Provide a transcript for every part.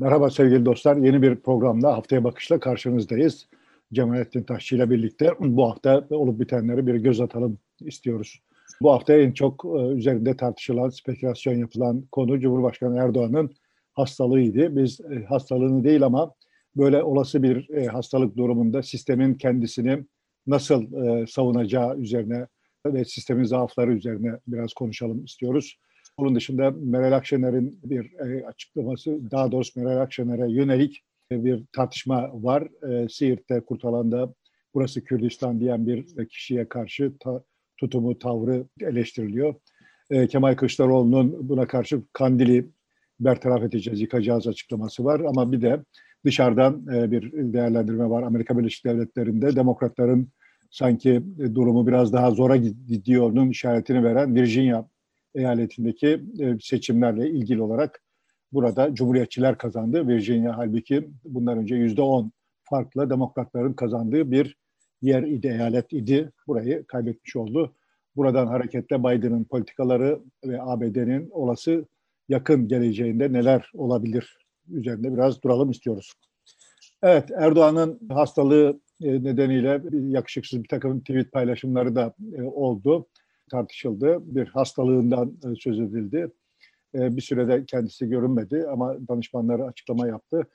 Merhaba sevgili dostlar. Yeni bir programda Haftaya Bakış'la karşınızdayız. Cemalettin Taşçı ile birlikte bu hafta olup bitenleri bir göz atalım istiyoruz. Bu hafta en çok e, üzerinde tartışılan, spekülasyon yapılan konu Cumhurbaşkanı Erdoğan'ın hastalığıydı. Biz e, hastalığını değil ama böyle olası bir e, hastalık durumunda sistemin kendisini nasıl savunacağı üzerine ve sistemin zaafları üzerine biraz konuşalım istiyoruz. Bunun dışında Meral Akşener'in bir açıklaması, daha doğrusu Meral Akşener'e yönelik bir tartışma var. Siirt'te, Kurtalan'da burası Kürdistan diyen bir kişiye karşı ta, tutumu, tavrı eleştiriliyor. Kemal Kılıçdaroğlu'nun buna karşı Kandil'i bertaraf edeceğiz, yıkacağız açıklaması var. Ama bir de dışarıdan bir değerlendirme var. Amerika Birleşik Devletleri'nde demokratların sanki durumu biraz daha zora gidiyor'nun işaretini veren Virginia eyaletindeki seçimlerle ilgili olarak burada Cumhuriyetçiler kazandı. Virginia halbuki bundan önce yüzde on farklı demokratların kazandığı bir yer idi, eyalet idi. Burayı kaybetmiş oldu. Buradan hareketle Biden'ın politikaları ve ABD'nin olası yakın geleceğinde neler olabilir üzerinde biraz duralım istiyoruz. Evet, Erdoğan'ın hastalığı e, nedeniyle yakışıksız bir takım tweet paylaşımları da e, oldu, tartışıldı. Bir hastalığından e, söz edildi. Bir sürede kendisi görünmedi ama danışmanları açıklama yaptı.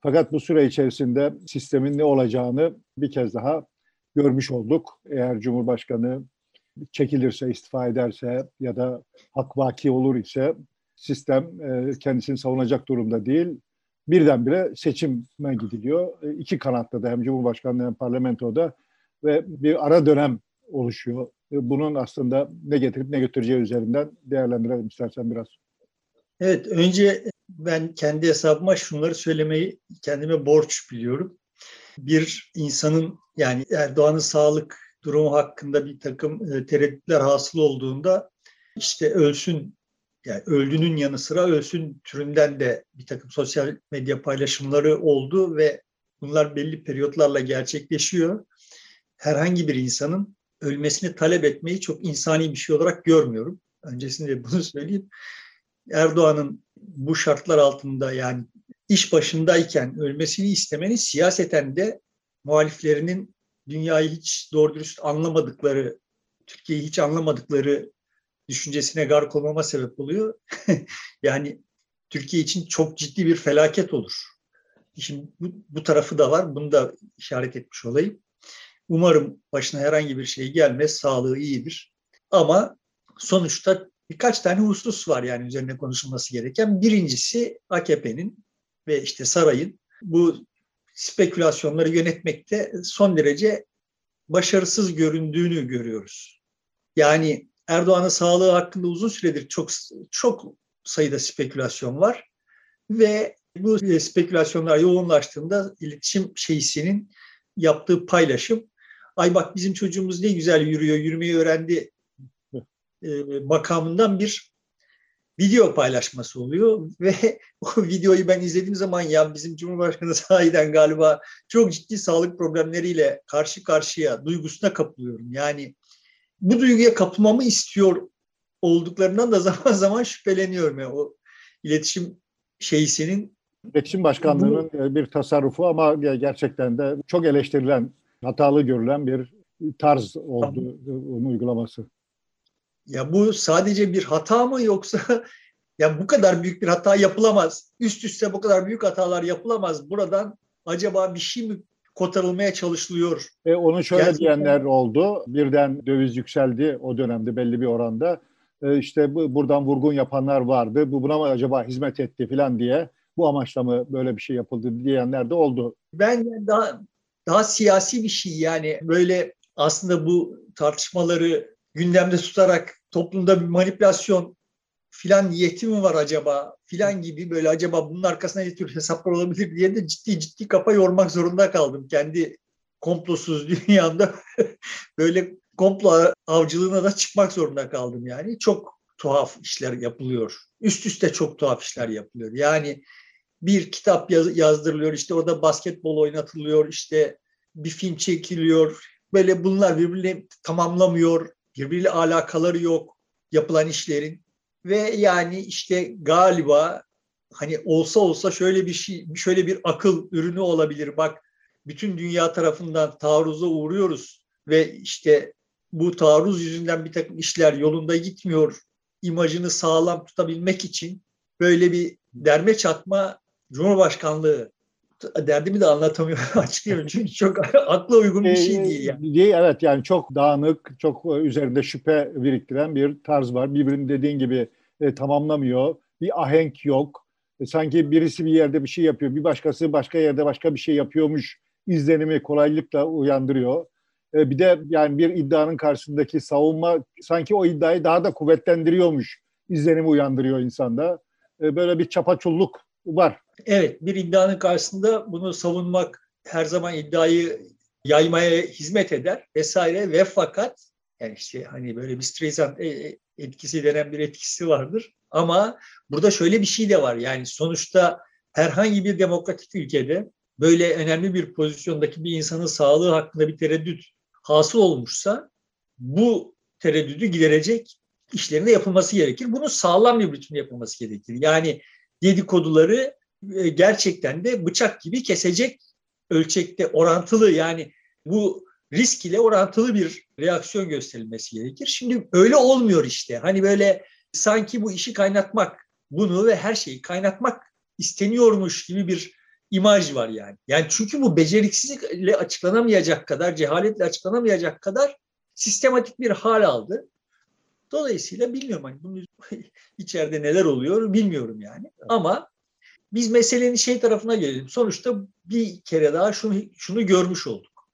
Fakat bu süre içerisinde sistemin ne olacağını bir kez daha görmüş olduk. Eğer Cumhurbaşkanı çekilirse, istifa ederse ya da hak vaki olur ise sistem kendisini savunacak durumda değil birdenbire seçime gidiliyor. E, iki kanatta da hem Cumhurbaşkanlığı hem parlamentoda ve bir ara dönem oluşuyor. E, bunun aslında ne getirip ne götüreceği üzerinden değerlendirelim istersen biraz. Evet, önce ben kendi hesabıma şunları söylemeyi kendime borç biliyorum. Bir insanın yani Erdoğan'ın sağlık durumu hakkında bir takım e, tereddütler hasıl olduğunda işte ölsün yani öldüğünün yanı sıra ölsün türünden de bir takım sosyal medya paylaşımları oldu ve bunlar belli periyotlarla gerçekleşiyor. Herhangi bir insanın ölmesini talep etmeyi çok insani bir şey olarak görmüyorum. Öncesinde bunu söyleyeyim. Erdoğan'ın bu şartlar altında yani iş başındayken ölmesini istemeni siyaseten de muhaliflerinin dünyayı hiç doğru dürüst anlamadıkları, Türkiye'yi hiç anlamadıkları düşüncesine gark olmama sebep oluyor. yani Türkiye için çok ciddi bir felaket olur. Şimdi bu, bu tarafı da var. Bunu da işaret etmiş olayım. Umarım başına herhangi bir şey gelmez. Sağlığı iyidir. Ama sonuçta birkaç tane husus var yani üzerine konuşulması gereken. Birincisi AKP'nin ve işte sarayın bu spekülasyonları yönetmekte son derece başarısız göründüğünü görüyoruz. Yani Erdoğan'ın sağlığı hakkında uzun süredir çok çok sayıda spekülasyon var ve bu spekülasyonlar yoğunlaştığında iletişim şeysinin yaptığı paylaşım ay bak bizim çocuğumuz ne güzel yürüyor, yürümeyi öğrendi e, makamından bir video paylaşması oluyor ve o videoyu ben izlediğim zaman ya bizim Cumhurbaşkanı sahiden galiba çok ciddi sağlık problemleriyle karşı karşıya duygusuna kapılıyorum. Yani bu duyguya kapılmamı istiyor olduklarından da zaman zaman şüpheleniyorum. Yani o iletişim şeysinin İletişim Başkanlığı'nın bir tasarrufu ama gerçekten de çok eleştirilen, hatalı görülen bir tarz oldu onun uygulaması. Ya bu sadece bir hata mı yoksa ya bu kadar büyük bir hata yapılamaz. Üst üste bu kadar büyük hatalar yapılamaz. Buradan acaba bir şey mi kotarılmaya çalışılıyor. E, onu şöyle Gerçekten... diyenler oldu. Birden döviz yükseldi o dönemde belli bir oranda. E, işte bu, buradan vurgun yapanlar vardı. Bu buna mı acaba hizmet etti falan diye. Bu amaçla mı böyle bir şey yapıldı diyenler de oldu. Ben daha daha siyasi bir şey yani böyle aslında bu tartışmaları gündemde tutarak toplumda bir manipülasyon filan niyeti mi var acaba filan gibi böyle acaba bunun arkasında ne tür hesaplar olabilir diye de ciddi ciddi kafa yormak zorunda kaldım. Kendi komplosuz dünyamda böyle komplo avcılığına da çıkmak zorunda kaldım yani. Çok tuhaf işler yapılıyor. Üst üste çok tuhaf işler yapılıyor. Yani bir kitap yaz, yazdırılıyor, işte orada basketbol oynatılıyor, işte bir film çekiliyor. Böyle bunlar birbirini tamamlamıyor, birbiriyle alakaları yok yapılan işlerin ve yani işte galiba hani olsa olsa şöyle bir şey, şöyle bir akıl ürünü olabilir. Bak bütün dünya tarafından taarruza uğruyoruz ve işte bu taarruz yüzünden bir takım işler yolunda gitmiyor imajını sağlam tutabilmek için böyle bir derme çatma Cumhurbaşkanlığı derdimi de anlatamıyorum, açıklayamıyorum. Çünkü çok akla uygun bir şey değil yani. Değil, evet yani çok dağınık, çok e, üzerinde şüphe biriktiren bir tarz var. Birbirini dediğin gibi e, tamamlamıyor. Bir ahenk yok. E, sanki birisi bir yerde bir şey yapıyor, bir başkası başka yerde başka bir şey yapıyormuş izlenimi kolaylıkla uyandırıyor. E, bir de yani bir iddianın karşısındaki savunma sanki o iddiayı daha da kuvvetlendiriyormuş izlenimi uyandırıyor insanda. E, böyle bir çapaçulluk var. Evet, bir iddianın karşısında bunu savunmak her zaman iddiayı yaymaya hizmet eder vesaire ve fakat yani işte hani böyle bir Streisand e, e, etkisi denen bir etkisi vardır. Ama burada şöyle bir şey de var. Yani sonuçta herhangi bir demokratik ülkede böyle önemli bir pozisyondaki bir insanın sağlığı hakkında bir tereddüt hasıl olmuşsa bu tereddüdü giderecek işlerinde yapılması gerekir. Bunun sağlam bir biçimde yapılması gerekir. Yani dedikoduları gerçekten de bıçak gibi kesecek ölçekte orantılı yani bu risk ile orantılı bir reaksiyon gösterilmesi gerekir. Şimdi öyle olmuyor işte. Hani böyle sanki bu işi kaynatmak, bunu ve her şeyi kaynatmak isteniyormuş gibi bir imaj var yani. Yani çünkü bu beceriksizlikle açıklanamayacak kadar, cehaletle açıklanamayacak kadar sistematik bir hal aldı. Dolayısıyla bilmiyorum hani bunun içeride neler oluyor bilmiyorum yani. Ama biz meselenin şey tarafına gelelim. Sonuçta bir kere daha şunu, şunu görmüş olduk.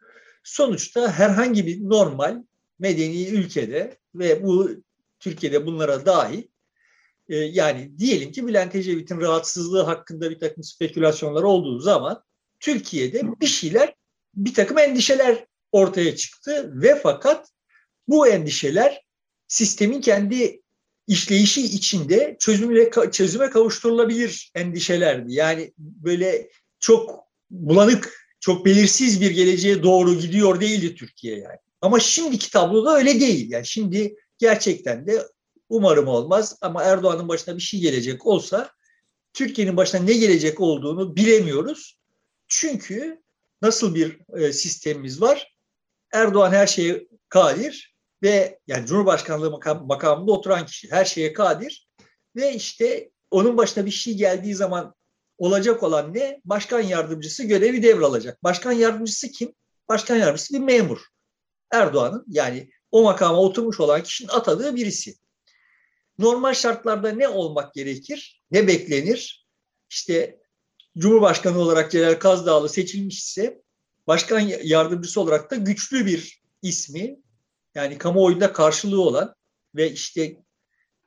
Sonuçta herhangi bir normal medeni ülkede ve bu Türkiye'de bunlara dahil e, yani diyelim ki Bülent Ecevit'in rahatsızlığı hakkında bir takım spekülasyonlar olduğu zaman Türkiye'de bir şeyler bir takım endişeler ortaya çıktı ve fakat bu endişeler sistemin kendi işleyişi içinde çözümle çözüme kavuşturulabilir endişelerdi. Yani böyle çok bulanık, çok belirsiz bir geleceğe doğru gidiyor değildi Türkiye yani. Ama şimdiki tabloda öyle değil. Yani şimdi gerçekten de umarım olmaz ama Erdoğan'ın başına bir şey gelecek olsa Türkiye'nin başına ne gelecek olduğunu bilemiyoruz. Çünkü nasıl bir e, sistemimiz var? Erdoğan her şeye kadir ve yani Cumhurbaşkanlığı makam, makamında oturan kişi her şeye kadir ve işte onun başına bir şey geldiği zaman olacak olan ne? Başkan yardımcısı görevi devralacak. Başkan yardımcısı kim? Başkan yardımcısı bir memur. Erdoğan'ın yani o makama oturmuş olan kişinin atadığı birisi. Normal şartlarda ne olmak gerekir? Ne beklenir? İşte Cumhurbaşkanı olarak Celal Kazdağlı seçilmişse başkan yardımcısı olarak da güçlü bir ismi yani kamuoyunda karşılığı olan ve işte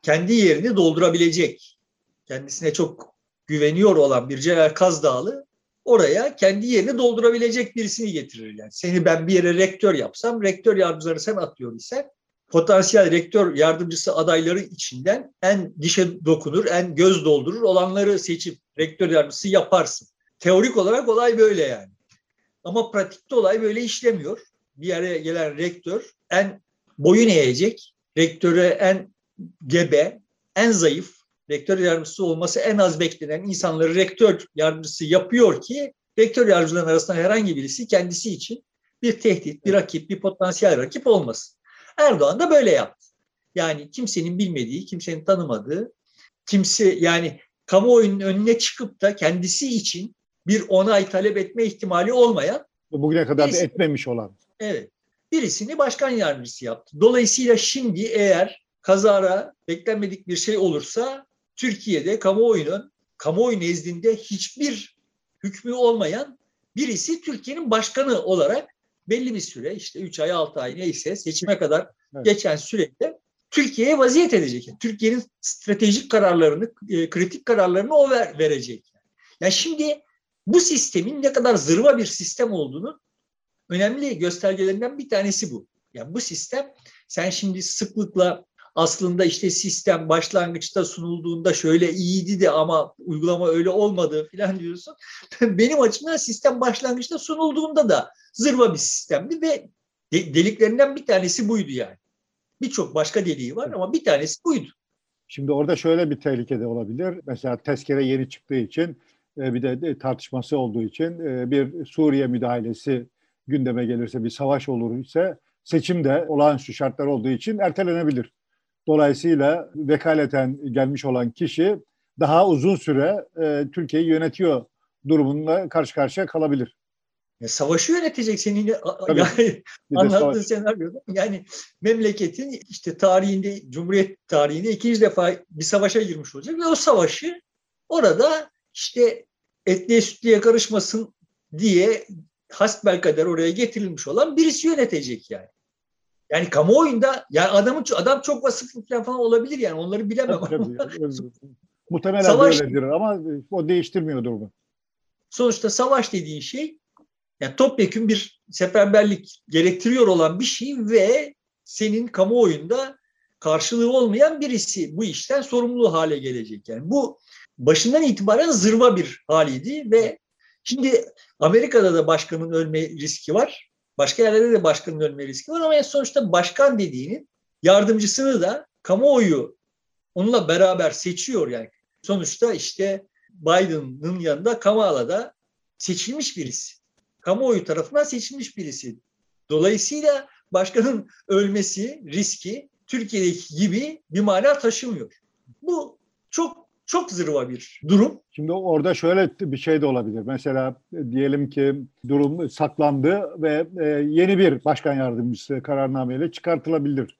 kendi yerini doldurabilecek, kendisine çok güveniyor olan bir Celal Kazdağlı oraya kendi yerini doldurabilecek birisini getirir. Yani seni ben bir yere rektör yapsam, rektör yardımcıları sen atıyor ise potansiyel rektör yardımcısı adayları içinden en dişe dokunur, en göz doldurur olanları seçip rektör yardımcısı yaparsın. Teorik olarak olay böyle yani. Ama pratikte olay böyle işlemiyor. Bir yere gelen rektör en boyun eğecek, rektöre en gebe, en zayıf, rektör yardımcısı olması en az beklenen insanları rektör yardımcısı yapıyor ki rektör yardımcıların arasında herhangi birisi kendisi için bir tehdit, bir rakip, bir potansiyel rakip olmasın. Erdoğan da böyle yaptı. Yani kimsenin bilmediği, kimsenin tanımadığı, kimse yani kamuoyunun önüne çıkıp da kendisi için bir onay talep etme ihtimali olmayan bugüne kadar da etmemiş olan. Evet. Birisini başkan yardımcısı yaptı. Dolayısıyla şimdi eğer kazara beklenmedik bir şey olursa Türkiye'de kamuoyunun kamuoyu nezdinde hiçbir hükmü olmayan birisi Türkiye'nin başkanı olarak belli bir süre işte 3 ay 6 ay neyse seçime kadar evet. geçen sürede Türkiye'ye vaziyet edecek. Yani Türkiye'nin stratejik kararlarını, e, kritik kararlarını o ver, verecek. Yani şimdi bu sistemin ne kadar zırva bir sistem olduğunu önemli göstergelerinden bir tanesi bu. Yani bu sistem sen şimdi sıklıkla aslında işte sistem başlangıçta sunulduğunda şöyle iyiydi de ama uygulama öyle olmadı filan diyorsun. Benim açımdan sistem başlangıçta sunulduğunda da zırva bir sistemdi ve deliklerinden bir tanesi buydu yani. Birçok başka deliği var ama bir tanesi buydu. Şimdi orada şöyle bir tehlike de olabilir. Mesela tezkere yeni çıktığı için e, bir de tartışması olduğu için e, bir Suriye müdahalesi gündeme gelirse bir savaş olur ise seçim de olağanüstü şartlar olduğu için ertelenebilir. Dolayısıyla vekaleten gelmiş olan kişi daha uzun süre e, Türkiye'yi yönetiyor durumunda karşı karşıya kalabilir. Ya savaşı yönetecek senin yani anlattığın senaryoda. Yani memleketin işte tarihinde, Cumhuriyet tarihinde ikinci defa bir savaşa girmiş olacak ve o savaşı orada işte etliye sütlüye karışmasın diye hasbelkader oraya getirilmiş olan birisi yönetecek yani. Yani kamuoyunda yani adamın adam çok vasıflı falan olabilir yani onları bilemem. Tabii, tabii. Muhtemelen Savaş, öyledir ama o değiştirmiyor durumu. Sonuçta savaş dediğin şey yani topyekun bir seferberlik gerektiriyor olan bir şey ve senin kamuoyunda karşılığı olmayan birisi bu işten sorumlu hale gelecek. Yani bu başından itibaren zırva bir haliydi ve şimdi Amerika'da da başkanın ölme riski var. Başka yerlerde de başkanın ölme riski var ama en sonuçta başkan dediğinin yardımcısını da kamuoyu onunla beraber seçiyor yani. Sonuçta işte Biden'ın yanında Kamala da seçilmiş birisi. Kamuoyu tarafından seçilmiş birisi. Dolayısıyla başkanın ölmesi riski Türkiye'deki gibi bir mana taşımıyor. Bu çok çok zırva bir durum. Şimdi orada şöyle bir şey de olabilir. Mesela diyelim ki durum saklandı ve e, yeni bir başkan yardımcısı kararnameyle çıkartılabilir.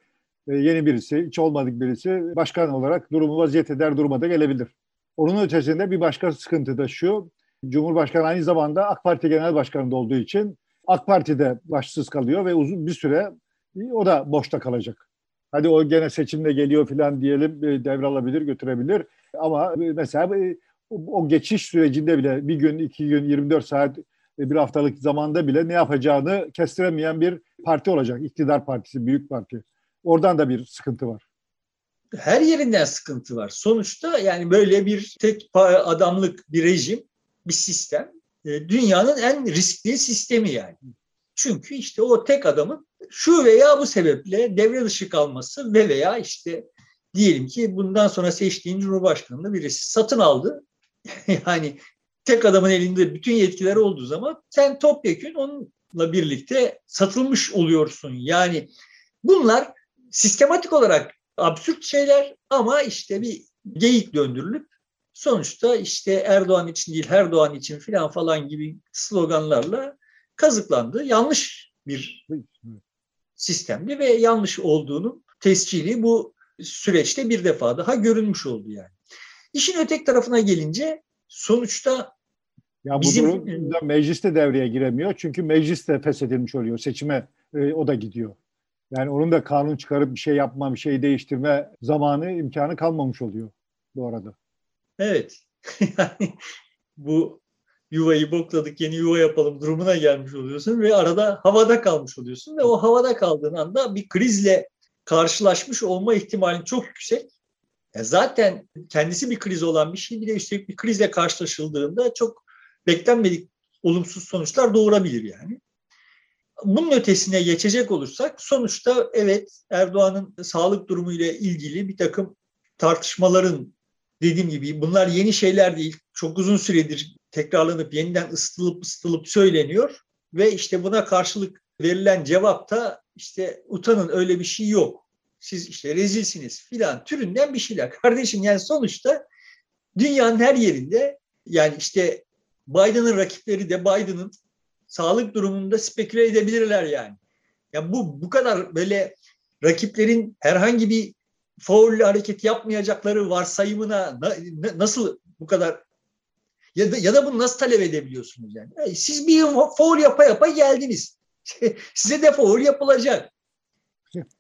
E, yeni birisi, hiç olmadık birisi başkan olarak durumu vaziyet eder duruma da gelebilir. Onun ötesinde bir başka sıkıntı da şu. Cumhurbaşkanı aynı zamanda AK Parti Genel Başkanı olduğu için AK Parti'de başsız kalıyor ve uzun bir süre o da boşta kalacak. Hadi o gene seçimde geliyor filan diyelim e, devralabilir, götürebilir. Ama mesela e, o geçiş sürecinde bile bir gün, iki gün, 24 saat, e, bir haftalık zamanda bile ne yapacağını kestiremeyen bir parti olacak. İktidar partisi, büyük parti. Oradan da bir sıkıntı var her yerinden sıkıntı var. Sonuçta yani böyle bir tek adamlık bir rejim, bir sistem e, dünyanın en riskli sistemi yani. Çünkü işte o tek adamın şu veya bu sebeple devre dışı kalması ve veya işte diyelim ki bundan sonra seçtiğin Cumhurbaşkanı'nı birisi satın aldı. yani tek adamın elinde bütün yetkiler olduğu zaman sen topyekün onunla birlikte satılmış oluyorsun. Yani bunlar sistematik olarak absürt şeyler ama işte bir geyik döndürülüp sonuçta işte Erdoğan için değil Erdoğan için filan falan gibi sloganlarla kazıklandı. Yanlış bir sistemdi ve yanlış olduğunu tescili bu süreçte bir defa daha görülmüş oldu yani. İşin ötek tarafına gelince sonuçta ya bu bizim durumda meclis de devreye giremiyor. Çünkü meclis de feshedilmiş oluyor. Seçime e, o da gidiyor. Yani onun da kanun çıkarıp bir şey yapma, bir şey değiştirme zamanı, imkanı kalmamış oluyor bu arada. Evet. yani bu yuvayı bokladık, yeni yuva yapalım durumuna gelmiş oluyorsun ve arada havada kalmış oluyorsun ve o havada kaldığın anda bir krizle karşılaşmış olma ihtimalin çok yüksek. Ya zaten kendisi bir kriz olan bir şey bir de üstelik bir krizle karşılaşıldığında çok beklenmedik olumsuz sonuçlar doğurabilir yani bunun ötesine geçecek olursak sonuçta evet Erdoğan'ın sağlık durumu ile ilgili bir takım tartışmaların dediğim gibi bunlar yeni şeyler değil. Çok uzun süredir tekrarlanıp yeniden ısıtılıp ısıtılıp söyleniyor ve işte buna karşılık verilen cevap da işte utanın öyle bir şey yok. Siz işte rezilsiniz filan türünden bir şeyler. Kardeşim yani sonuçta dünyanın her yerinde yani işte Biden'ın rakipleri de Biden'ın sağlık durumunda speküle edebilirler yani. Ya bu bu kadar böyle rakiplerin herhangi bir faul hareket yapmayacakları varsayımına na, na, nasıl bu kadar ya da ya da bunu nasıl talep edebiliyorsunuz yani? yani siz bir faul yapa yapa geldiniz. Size de faul yapılacak.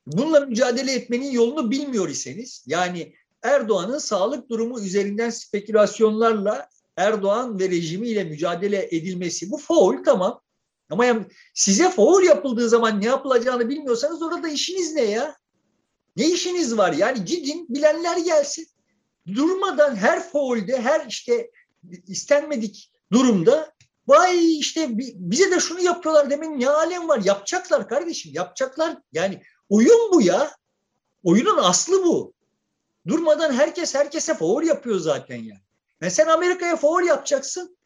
Bununla mücadele etmenin yolunu bilmiyor iseniz yani Erdoğan'ın sağlık durumu üzerinden spekülasyonlarla Erdoğan ve rejimiyle mücadele edilmesi bu faul tamam. Ama yani size faul yapıldığı zaman ne yapılacağını bilmiyorsanız orada işiniz ne ya? Ne işiniz var? Yani gidin bilenler gelsin. Durmadan her faulde, her işte istenmedik durumda vay işte bize de şunu yapıyorlar demenin ne alem var? Yapacaklar kardeşim, yapacaklar. Yani oyun bu ya. Oyunun aslı bu. Durmadan herkes herkese favori yapıyor zaten yani. Ve sen Amerika'ya favori yapacaksın.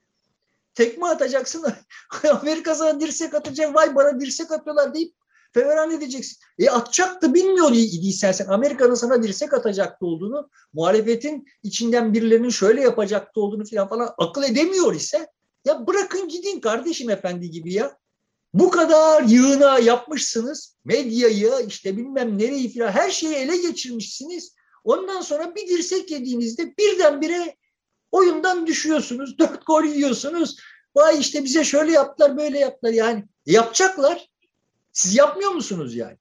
Tekme atacaksın. Amerika sana dirsek atacak. Vay bana dirsek atıyorlar deyip feveran edeceksin. E atacaktı bilmiyor idiysen sen. Amerika'nın sana dirsek atacaktı olduğunu, muhalefetin içinden birilerinin şöyle yapacaktı olduğunu falan falan akıl edemiyor ise ya bırakın gidin kardeşim efendi gibi ya. Bu kadar yığına yapmışsınız. Medyayı işte bilmem nereyi falan her şeyi ele geçirmişsiniz. Ondan sonra bir dirsek yediğinizde birdenbire oyundan düşüyorsunuz. Dört gol yiyorsunuz. Vay işte bize şöyle yaptılar böyle yaptılar yani. Yapacaklar. Siz yapmıyor musunuz yani?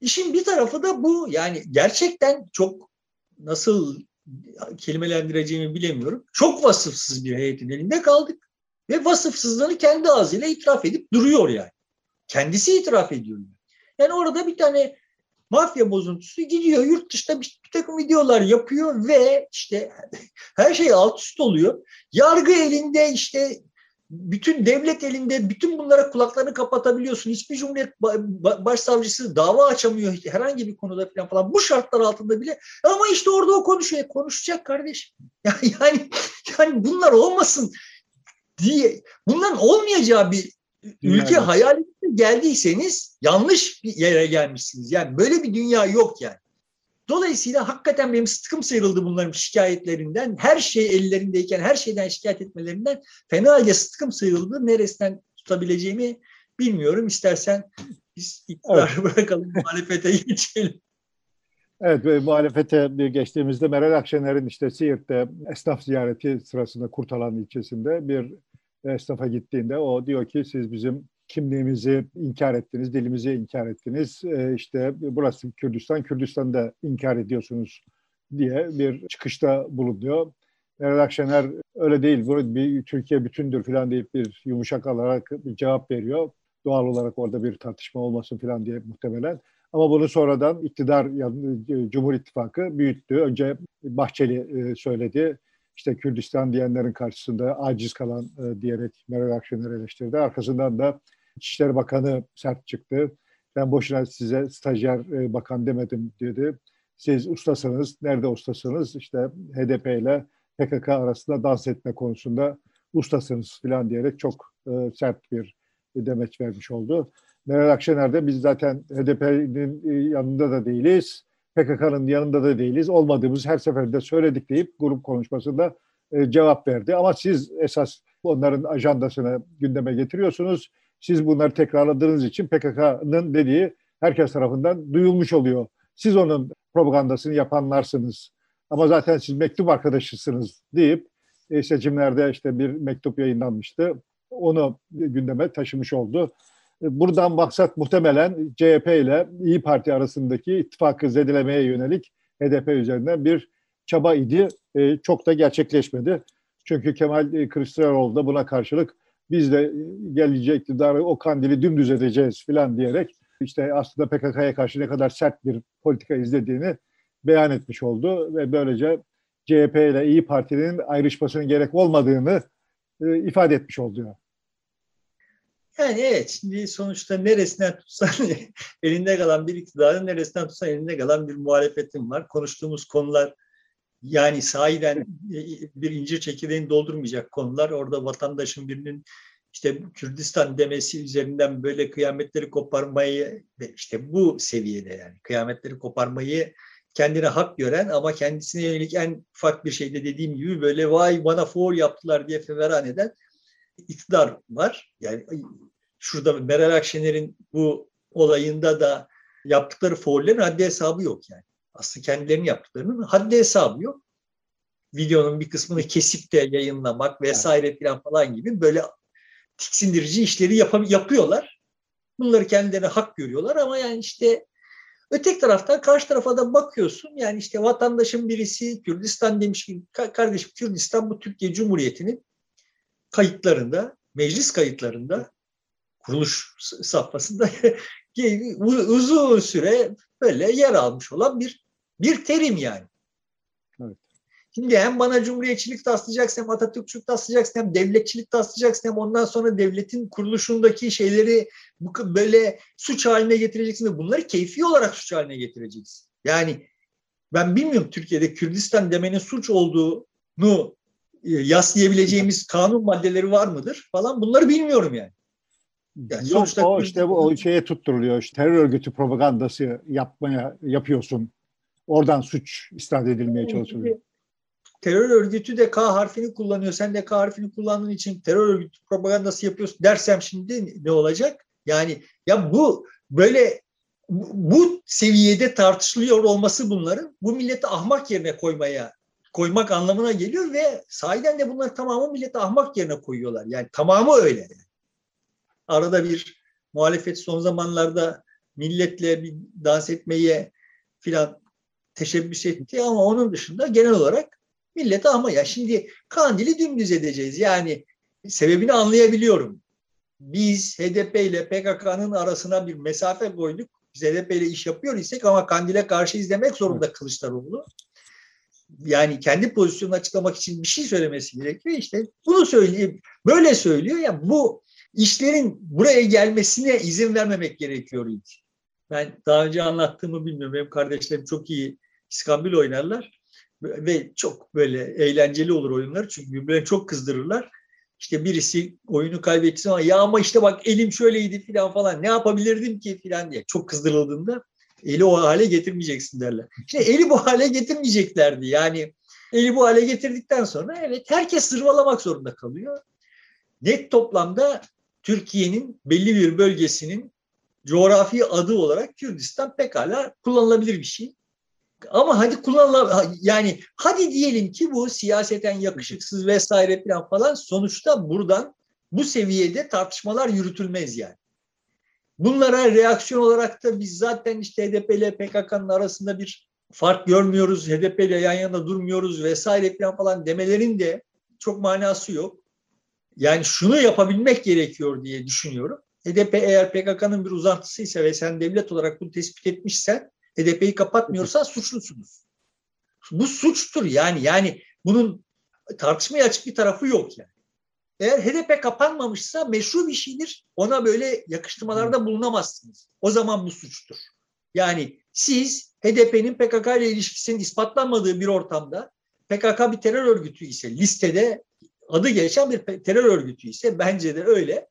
İşin bir tarafı da bu. Yani gerçekten çok nasıl kelimelendireceğimi bilemiyorum. Çok vasıfsız bir heyetin elinde kaldık. Ve vasıfsızlığını kendi ağzıyla itiraf edip duruyor yani. Kendisi itiraf ediyor. Yani orada bir tane mafya bozuntusu gidiyor yurt dışında bir, bir takım videolar yapıyor ve işte her şey alt üst oluyor. Yargı elinde işte bütün devlet elinde bütün bunlara kulaklarını kapatabiliyorsun. Hiçbir cumhuriyet başsavcısı dava açamıyor herhangi bir konuda falan falan. Bu şartlar altında bile ama işte orada o konuşuyor. Konuşacak kardeş. Yani, yani, yani bunlar olmasın diye bunların olmayacağı bir ülke yani. hayal geldiyseniz yanlış bir yere gelmişsiniz. Yani böyle bir dünya yok yani. Dolayısıyla hakikaten benim sıtkım sıyrıldı bunların şikayetlerinden. Her şey ellerindeyken her şeyden şikayet etmelerinden fena halde sıtkım sıyrıldı. Neresinden tutabileceğimi bilmiyorum. İstersen biz iktidarı evet. bırakalım, muhalefete geçelim. Evet ve muhalefete bir geçtiğimizde Meral Akşener'in işte Siirt'te esnaf ziyareti sırasında Kurtalan ilçesinde bir esnafa gittiğinde o diyor ki siz bizim kimliğimizi inkar ettiniz, dilimizi inkar ettiniz. E, işte burası Kürdistan, Kürdistan'ı da inkar ediyorsunuz diye bir çıkışta bulunuyor. Meral Akşener öyle değil, bu bir Türkiye bütündür falan deyip bir yumuşak alarak bir cevap veriyor. Doğal olarak orada bir tartışma olmasın falan diye muhtemelen. Ama bunu sonradan iktidar, Cumhur İttifakı büyüttü. Önce Bahçeli e, söyledi işte Kürdistan diyenlerin karşısında aciz kalan e, diyerek Meral Akşener eleştirdi. Arkasından da İçişleri Bakanı sert çıktı. Ben boşuna size stajyer e, bakan demedim dedi. Siz ustasınız. Nerede ustasınız? İşte HDP ile PKK arasında dans etme konusunda ustasınız falan diyerek çok e, sert bir demeç vermiş oldu. Meral Akşener de biz zaten HDP'nin e, yanında da değiliz. PKK'nın yanında da değiliz. Olmadığımız her seferinde söyledik deyip grup konuşmasında cevap verdi. Ama siz esas onların ajandasını gündeme getiriyorsunuz. Siz bunları tekrarladığınız için PKK'nın dediği herkes tarafından duyulmuş oluyor. Siz onun propagandasını yapanlarsınız. Ama zaten siz mektup arkadaşısınız deyip e, seçimlerde işte bir mektup yayınlanmıştı. Onu gündeme taşımış oldu. E, buradan maksat muhtemelen CHP ile İyi Parti arasındaki ittifakı zedelemeye yönelik HDP üzerinden bir çaba idi. E, çok da gerçekleşmedi. Çünkü Kemal Kılıçdaroğlu da buna karşılık biz de gelecek iktidarı o kandili dümdüz edeceğiz falan diyerek işte aslında PKK'ya karşı ne kadar sert bir politika izlediğini beyan etmiş oldu ve böylece CHP ile İyi Parti'nin ayrışmasının gerek olmadığını e, ifade etmiş oldu. Yani evet şimdi sonuçta neresinden tutsan elinde kalan bir iktidarın neresinden tutsan elinde kalan bir muhalefetin var. Konuştuğumuz konular yani sahiden e, bir incir çekirdeğini doldurmayacak konular. Orada vatandaşın birinin işte Kürdistan demesi üzerinden böyle kıyametleri koparmayı işte bu seviyede yani kıyametleri koparmayı kendine hak gören ama kendisine yönelik en ufak bir şeyde dediğim gibi böyle vay bana for yaptılar diye feveran eden iktidar var. Yani şurada Meral Akşener'in bu olayında da yaptıkları foullerin haddi hesabı yok yani. Aslında kendilerinin yaptıklarının haddi hesabı yok. Videonun bir kısmını kesip de yayınlamak vesaire falan falan gibi böyle tiksindirici işleri yap yapıyorlar. Bunları kendilerine hak görüyorlar ama yani işte ötek taraftan karşı tarafa da bakıyorsun. Yani işte vatandaşın birisi Kürdistan demiş ki kardeşim Kürdistan bu Türkiye Cumhuriyeti'nin kayıtlarında, meclis kayıtlarında kuruluş safhasında uzun süre böyle yer almış olan bir bir terim yani. Evet. Şimdi hem bana cumhuriyetçilik taslayacaksın, hem Atatürkçülük taslayacaksın, hem devletçilik taslayacaksın, hem ondan sonra devletin kuruluşundaki şeyleri böyle suç haline getireceksin ve bunları keyfi olarak suç haline getireceksin. Yani ben bilmiyorum Türkiye'de Kürdistan demenin suç olduğunu e, yaslayabileceğimiz kanun maddeleri var mıdır falan bunları bilmiyorum yani. yani Yok o işte bu o şeye tutturuluyor. İşte, terör örgütü propagandası yapmaya yapıyorsun. Oradan suç istat edilmeye çalışılıyor. Terör örgütü de K harfini kullanıyor. Sen de K harfini kullandığın için terör örgütü propagandası yapıyorsun dersem şimdi ne olacak? Yani ya bu böyle bu seviyede tartışılıyor olması bunların bu milleti ahmak yerine koymaya koymak anlamına geliyor ve sahiden de bunlar tamamı milleti ahmak yerine koyuyorlar. Yani tamamı öyle. Arada bir muhalefet son zamanlarda milletle bir dans etmeye filan teşebbüs etti ama onun dışında genel olarak millete ama ya şimdi kandili dümdüz edeceğiz. Yani sebebini anlayabiliyorum. Biz HDP ile PKK'nın arasına bir mesafe koyduk. Biz HDP ile iş yapıyor isek ama kandile karşı izlemek zorunda Kılıçdaroğlu. Yani kendi pozisyonunu açıklamak için bir şey söylemesi gerekiyor. İşte bunu söyleyeyim. Böyle söylüyor ya bu işlerin buraya gelmesine izin vermemek gerekiyor. Ben daha önce anlattığımı bilmiyorum. Benim kardeşlerim çok iyi iskambil oynarlar ve çok böyle eğlenceli olur oyunlar çünkü birbirlerini çok kızdırırlar. İşte birisi oyunu kaybettiği zaman ya ama işte bak elim şöyleydi filan falan ne yapabilirdim ki filan diye çok kızdırıldığında eli o hale getirmeyeceksin derler. İşte eli bu hale getirmeyeceklerdi yani eli bu hale getirdikten sonra evet herkes zırvalamak zorunda kalıyor. Net toplamda Türkiye'nin belli bir bölgesinin coğrafi adı olarak Kürdistan pekala kullanılabilir bir şey. Ama hadi kullanılan yani hadi diyelim ki bu siyaseten yakışıksız vesaire falan falan sonuçta buradan bu seviyede tartışmalar yürütülmez yani. Bunlara reaksiyon olarak da biz zaten işte HDP ile PKK'nın arasında bir fark görmüyoruz. HDP ile yan yana durmuyoruz vesaire falan falan demelerin de çok manası yok. Yani şunu yapabilmek gerekiyor diye düşünüyorum. HDP eğer PKK'nın bir uzantısıysa ve sen devlet olarak bunu tespit etmişsen HDP'yi kapatmıyorsa suçlusunuz. Bu suçtur yani. Yani bunun tartışmaya açık bir tarafı yok yani. Eğer HDP kapanmamışsa meşru bir şeydir. Ona böyle yakıştırmalarda bulunamazsınız. O zaman bu suçtur. Yani siz HDP'nin PKK ile ilişkisinin ispatlanmadığı bir ortamda PKK bir terör örgütü ise listede adı geçen bir terör örgütü ise bence de öyle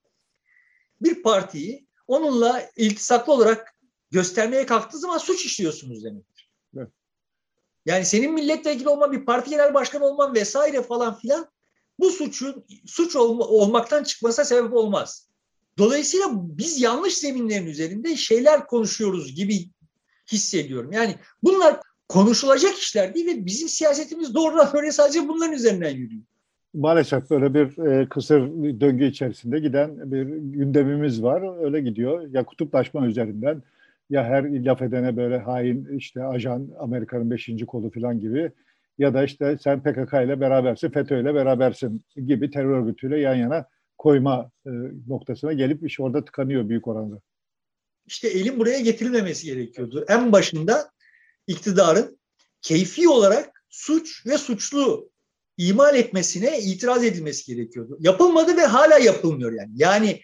bir partiyi onunla iltisaklı olarak göstermeye kalktığı zaman suç işliyorsunuz demektir. Evet. Yani senin milletvekili olman, bir parti genel başkanı olman vesaire falan filan bu suçun suç olma, olmaktan çıkmasına sebep olmaz. Dolayısıyla biz yanlış zeminlerin üzerinde şeyler konuşuyoruz gibi hissediyorum. Yani bunlar konuşulacak işler değil ve bizim siyasetimiz doğrudan böyle sadece bunların üzerinden yürüyor maalesef böyle bir e, kısır döngü içerisinde giden bir gündemimiz var. Öyle gidiyor. Ya kutuplaşma üzerinden ya her laf edene böyle hain işte ajan Amerika'nın beşinci kolu falan gibi ya da işte sen PKK ile berabersin, FETÖ ile berabersin gibi terör örgütüyle yan yana koyma e, noktasına gelip iş orada tıkanıyor büyük oranda. İşte elin buraya getirilmemesi gerekiyordu. En başında iktidarın keyfi olarak suç ve suçlu imal etmesine itiraz edilmesi gerekiyordu. Yapılmadı ve hala yapılmıyor yani. Yani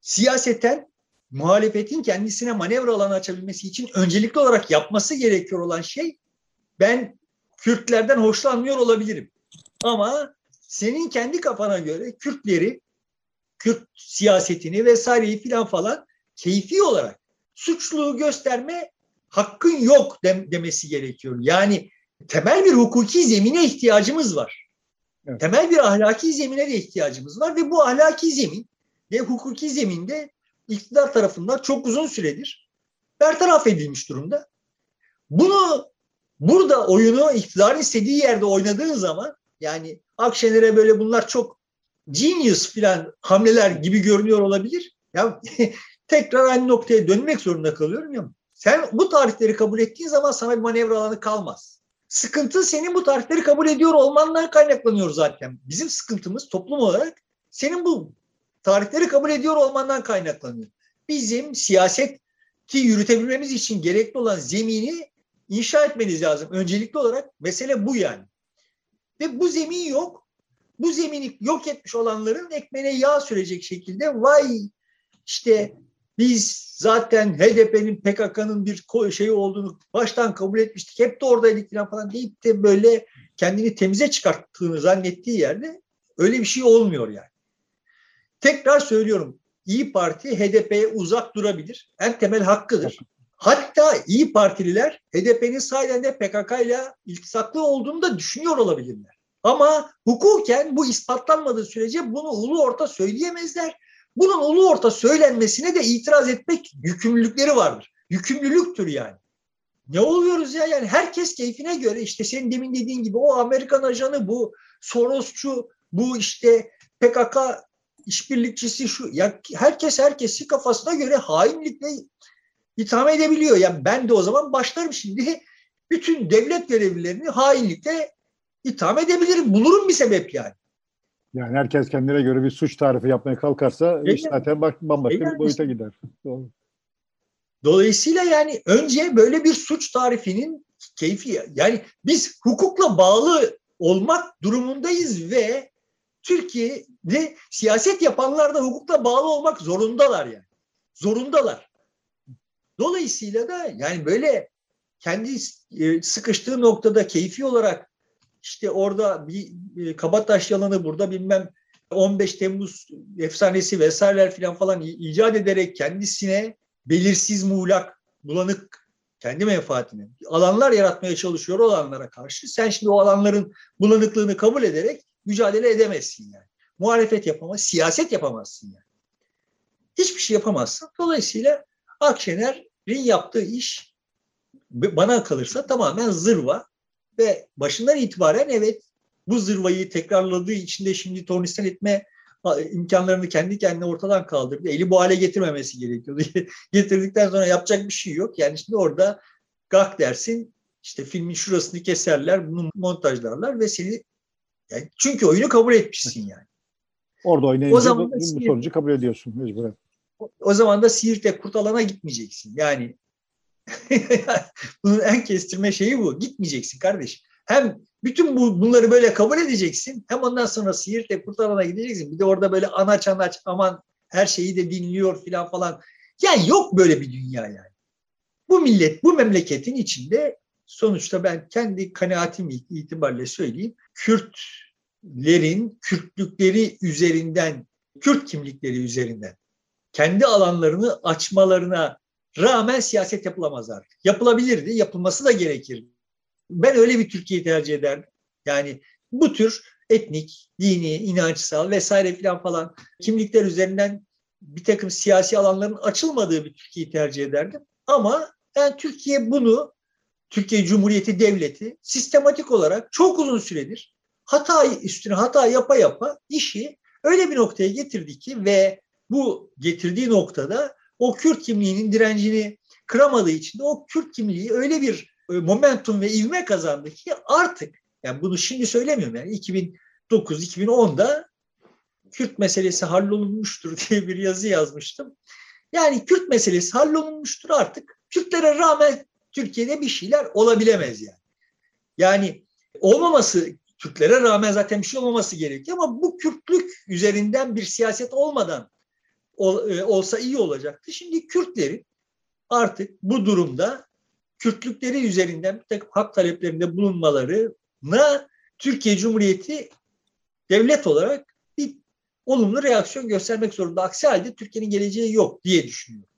siyaseten muhalefetin kendisine manevra alanı açabilmesi için öncelikli olarak yapması gerekiyor olan şey ben Kürtlerden hoşlanmıyor olabilirim. Ama senin kendi kafana göre Kürtleri, Kürt siyasetini vesaireyi filan falan keyfi olarak suçluluğu gösterme hakkın yok demesi gerekiyor. Yani temel bir hukuki zemine ihtiyacımız var. Evet. Temel bir ahlaki zemine de ihtiyacımız var ve bu ahlaki zemin ve hukuki zeminde iktidar tarafından çok uzun süredir bertaraf edilmiş durumda. Bunu burada oyunu iktidarın istediği yerde oynadığın zaman yani Akşener'e böyle bunlar çok genius filan hamleler gibi görünüyor olabilir. Ya tekrar aynı noktaya dönmek zorunda kalıyorum ya. Sen bu tarihleri kabul ettiğin zaman sana bir manevra alanı kalmaz. Sıkıntı senin bu tarihleri kabul ediyor olmandan kaynaklanıyor zaten. Bizim sıkıntımız toplum olarak senin bu tarihleri kabul ediyor olmandan kaynaklanıyor. Bizim siyaset ki yürütebilmemiz için gerekli olan zemini inşa etmeniz lazım. Öncelikli olarak mesele bu yani. Ve bu zemin yok. Bu zemini yok etmiş olanların ekmeğine yağ sürecek şekilde vay işte Biz zaten HDP'nin PKK'nın bir şeyi olduğunu baştan kabul etmiştik. Hep de oradaydık falan deyip de böyle kendini temize çıkarttığını zannettiği yerde öyle bir şey olmuyor yani. Tekrar söylüyorum. İyi Parti HDP'ye uzak durabilir. En temel hakkıdır. Hatta İyi Partililer HDP'nin sayeden de PKK ile iltisaklı olduğunu da düşünüyor olabilirler. Ama hukuken bu ispatlanmadığı sürece bunu ulu orta söyleyemezler. Bunun ulu orta söylenmesine de itiraz etmek yükümlülükleri vardır. Yükümlülüktür yani. Ne oluyoruz ya yani herkes keyfine göre işte senin demin dediğin gibi o Amerikan ajanı bu Sorosçu bu işte PKK işbirlikçisi şu ya herkes herkesi kafasına göre hainlikle itham edebiliyor. Yani ben de o zaman başlarım şimdi bütün devlet görevlilerini hainlikle itham edebilirim. Bulurum bir sebep yani. Yani herkes kendine göre bir suç tarifi yapmaya kalkarsa Değil iş zaten bambaşka Değil bir boyuta gider. Doğru. Dolayısıyla yani önce böyle bir suç tarifinin keyfi yani biz hukukla bağlı olmak durumundayız ve Türkiye'de siyaset yapanlar da hukukla bağlı olmak zorundalar yani. Zorundalar. Dolayısıyla da yani böyle kendi e, sıkıştığı noktada keyfi olarak işte orada bir e, Kabataş yalanı burada bilmem 15 Temmuz efsanesi vesaireler falan falan icat ederek kendisine belirsiz muğlak, bulanık kendi menfaatine alanlar yaratmaya çalışıyor o alanlara karşı. Sen şimdi o alanların bulanıklığını kabul ederek mücadele edemezsin yani. Muhalefet yapamaz, siyaset yapamazsın yani. Hiçbir şey yapamazsın. Dolayısıyla Akşener'in yaptığı iş bana kalırsa tamamen zırva ve başından itibaren evet bu zırvayı tekrarladığı için de şimdi tornistan etme imkanlarını kendi kendine ortadan kaldırdı. Eli bu hale getirmemesi gerekiyordu. Getirdikten sonra yapacak bir şey yok. Yani şimdi orada gak dersin işte filmin şurasını keserler, bunu montajlarlar ve seni yani çünkü oyunu kabul etmişsin yani. Orada oynayınca o zaman bu, bu sonucu kabul ediyorsun mecburen. O, o zaman da Siirt'e kurtalana gitmeyeceksin. Yani bunun en kestirme şeyi bu. Gitmeyeceksin kardeş. Hem bütün bu, bunları böyle kabul edeceksin. Hem ondan sonra Siirt'e kurtarana gideceksin. Bir de orada böyle anaç anaç aman her şeyi de dinliyor filan falan. Yani yok böyle bir dünya yani. Bu millet, bu memleketin içinde sonuçta ben kendi kanaatim itibariyle söyleyeyim. Kürtlerin Kürtlükleri üzerinden, Kürt kimlikleri üzerinden kendi alanlarını açmalarına rağmen siyaset yapılamaz artık. Yapılabilirdi, yapılması da gerekirdi. Ben öyle bir Türkiye'yi tercih ederdim. Yani bu tür etnik, dini, inançsal vesaire filan falan kimlikler üzerinden bir takım siyasi alanların açılmadığı bir Türkiye'yi tercih ederdim. Ama yani Türkiye bunu, Türkiye Cumhuriyeti Devleti sistematik olarak çok uzun süredir hata üstüne hata yapa yapa işi öyle bir noktaya getirdi ki ve bu getirdiği noktada o Kürt kimliğinin direncini kıramadığı için de o Kürt kimliği öyle bir e, momentum ve ivme kazandı ki artık yani bunu şimdi söylemiyorum yani 2009-2010'da Kürt meselesi hallolunmuştur diye bir yazı yazmıştım. Yani Kürt meselesi hallolunmuştur artık. Kürtlere rağmen Türkiye'de bir şeyler olabilemez yani. Yani olmaması Kürtlere rağmen zaten bir şey olmaması gerekiyor ama bu Kürtlük üzerinden bir siyaset olmadan ol, e, olsa iyi olacaktı. Şimdi Kürtlerin artık bu durumda Kürtlükleri üzerinden bir takım hak taleplerinde bulunmalarına Türkiye Cumhuriyeti devlet olarak bir olumlu reaksiyon göstermek zorunda. Aksi halde Türkiye'nin geleceği yok diye düşünüyorum.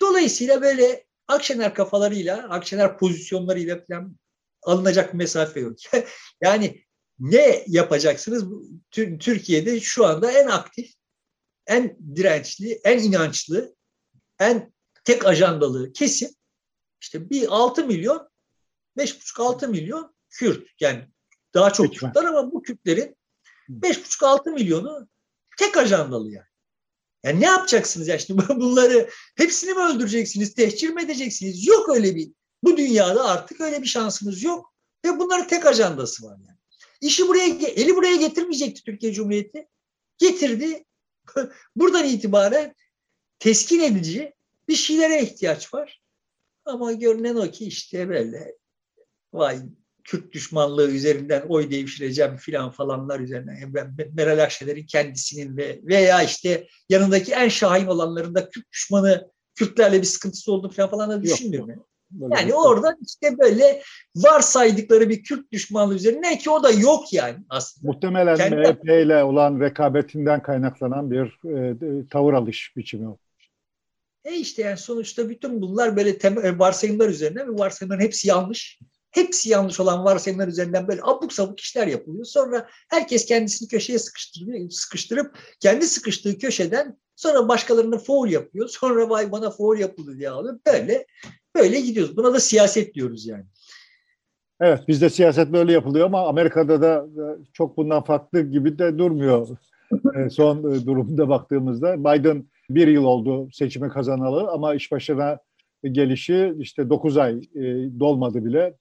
Dolayısıyla böyle Akşener kafalarıyla, Akşener pozisyonlarıyla falan alınacak mesafe yok. yani ne yapacaksınız? Türkiye'de şu anda en aktif, en dirençli, en inançlı, en tek ajandalı kesim işte bir 6 milyon, 5,5-6 milyon Kürt. Yani daha çok. Kürtler ama bu Kürtlerin 5,5-6 milyonu tek ajandalı yani. Yani ne yapacaksınız ya şimdi bunları hepsini mi öldüreceksiniz, tehcir mi edeceksiniz? Yok öyle bir, bu dünyada artık öyle bir şansımız yok. Ve bunların tek ajandası var yani. İşi buraya, eli buraya getirmeyecekti Türkiye Cumhuriyeti. Getirdi. Buradan itibaren teskin edici bir şeylere ihtiyaç var. Ama görünen o ki işte böyle vay Kürt düşmanlığı üzerinden oy devşireceğim filan falanlar üzerinden Meral Akşener'in kendisinin ve veya işte yanındaki en şahin olanların da Kürt düşmanı Kürtlerle bir sıkıntısı olduğunu falan falan da düşünmüyorum. Yok. Böyle yani orada işte böyle varsaydıkları bir Kürt düşmanlığı üzerine ki o da yok yani aslında. Muhtemelen Kendi... MHP ile olan rekabetinden kaynaklanan bir e, tavır alış biçimi o. E işte yani sonuçta bütün bunlar böyle tem- e, varsayımlar üzerine ve varsayımların hepsi yanlış. Hepsi yanlış olan varsayımlar üzerinden böyle abuk sabuk işler yapılıyor. Sonra herkes kendisini köşeye sıkıştırıyor, sıkıştırıp kendi sıkıştığı köşeden sonra başkalarına foul yapıyor. Sonra vay bana foul yapıldı diye alıyor. Böyle böyle gidiyoruz. Buna da siyaset diyoruz yani. Evet bizde siyaset böyle yapılıyor ama Amerika'da da çok bundan farklı gibi de durmuyor. E, son e, durumda baktığımızda Biden bir yıl oldu seçimi kazanalı ama iş başına gelişi işte 9 ay e, dolmadı bile.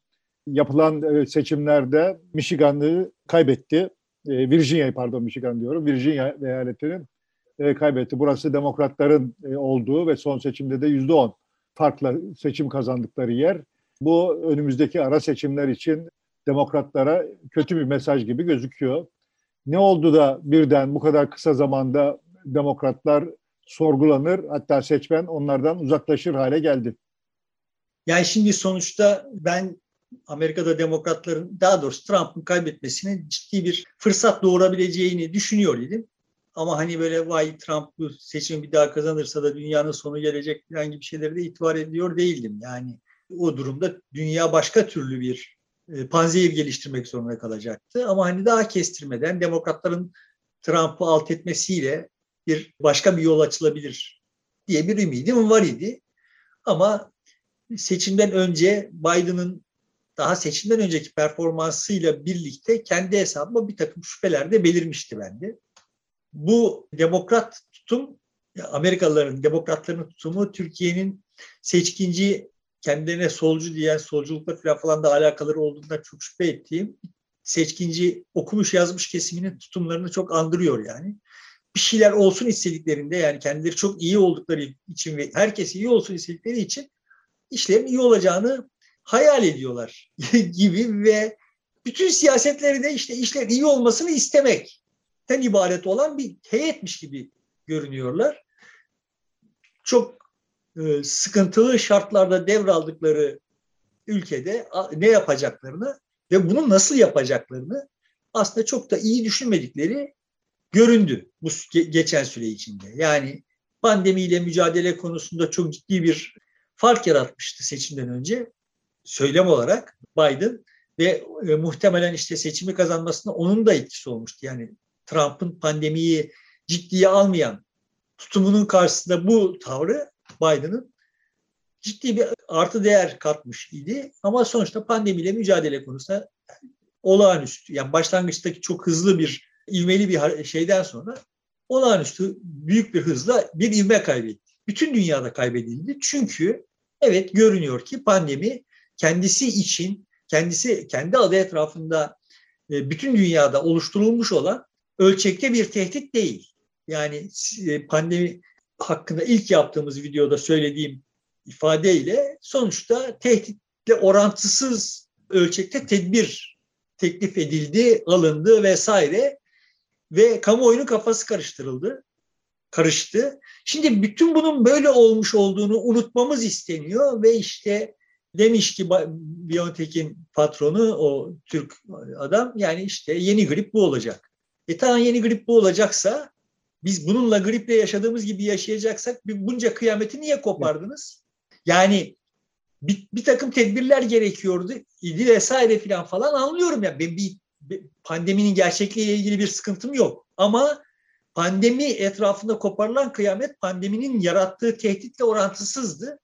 Yapılan seçimlerde Michigan'ı kaybetti. Virginia'yı pardon Michigan diyorum. Virginia eyaletinin kaybetti. Burası demokratların olduğu ve son seçimde de yüzde on farkla seçim kazandıkları yer. Bu önümüzdeki ara seçimler için demokratlara kötü bir mesaj gibi gözüküyor. Ne oldu da birden bu kadar kısa zamanda demokratlar sorgulanır hatta seçmen onlardan uzaklaşır hale geldi? Yani şimdi sonuçta ben Amerika'da demokratların daha doğrusu Trump'ın kaybetmesinin ciddi bir fırsat doğurabileceğini düşünüyor idim. Ama hani böyle vay Trump bu seçimi bir daha kazanırsa da dünyanın sonu gelecek falan gibi şeyleri de itibar ediyor değildim. Yani o durumda dünya başka türlü bir e, panzehir geliştirmek zorunda kalacaktı. Ama hani daha kestirmeden demokratların Trump'ı alt etmesiyle bir başka bir yol açılabilir diye bir ümidim var idi. Ama seçimden önce Biden'ın daha seçimden önceki performansıyla birlikte kendi hesabıma bir takım şüpheler de belirmişti bende. Bu demokrat tutum, Amerikalıların, demokratların tutumu Türkiye'nin seçkinci kendilerine solcu diyen solculukla falan da alakaları olduğundan çok şüphe ettiğim seçkinci okumuş yazmış kesiminin tutumlarını çok andırıyor yani. Bir şeyler olsun istediklerinde yani kendileri çok iyi oldukları için ve herkes iyi olsun istedikleri için işlerin iyi olacağını hayal ediyorlar gibi ve bütün siyasetleri de işte işler iyi olmasını istemekten ibaret olan bir heyetmiş gibi görünüyorlar. Çok e, sıkıntılı şartlarda devraldıkları ülkede ne yapacaklarını ve bunu nasıl yapacaklarını aslında çok da iyi düşünmedikleri göründü bu geçen süre içinde. Yani pandemiyle mücadele konusunda çok ciddi bir fark yaratmıştı seçimden önce söylem olarak Biden ve e, muhtemelen işte seçimi kazanmasında onun da etkisi olmuştu. Yani Trump'ın pandemiyi ciddiye almayan tutumunun karşısında bu tavrı Biden'ın ciddi bir artı değer katmış idi. Ama sonuçta pandemiyle mücadele konusunda olağanüstü. Yani başlangıçtaki çok hızlı bir ivmeli bir şeyden sonra olağanüstü büyük bir hızla bir ivme kaybetti. Bütün dünyada kaybedildi. Çünkü evet görünüyor ki pandemi kendisi için, kendisi kendi adı etrafında e, bütün dünyada oluşturulmuş olan ölçekte bir tehdit değil. Yani e, pandemi hakkında ilk yaptığımız videoda söylediğim ifadeyle sonuçta tehditle orantısız ölçekte tedbir teklif edildi, alındı vesaire ve kamuoyunun kafası karıştırıldı, karıştı. Şimdi bütün bunun böyle olmuş olduğunu unutmamız isteniyor ve işte demiş ki Biontech'in patronu o Türk adam yani işte yeni grip bu olacak. E tamam yeni grip bu olacaksa biz bununla griple yaşadığımız gibi yaşayacaksak bunca kıyameti niye kopardınız? Yani bir, bir takım tedbirler gerekiyordu idi vesaire filan falan anlıyorum ya. Ben bir, bir pandeminin gerçekliğiyle ilgili bir sıkıntım yok. Ama pandemi etrafında koparılan kıyamet pandeminin yarattığı tehditle orantısızdı.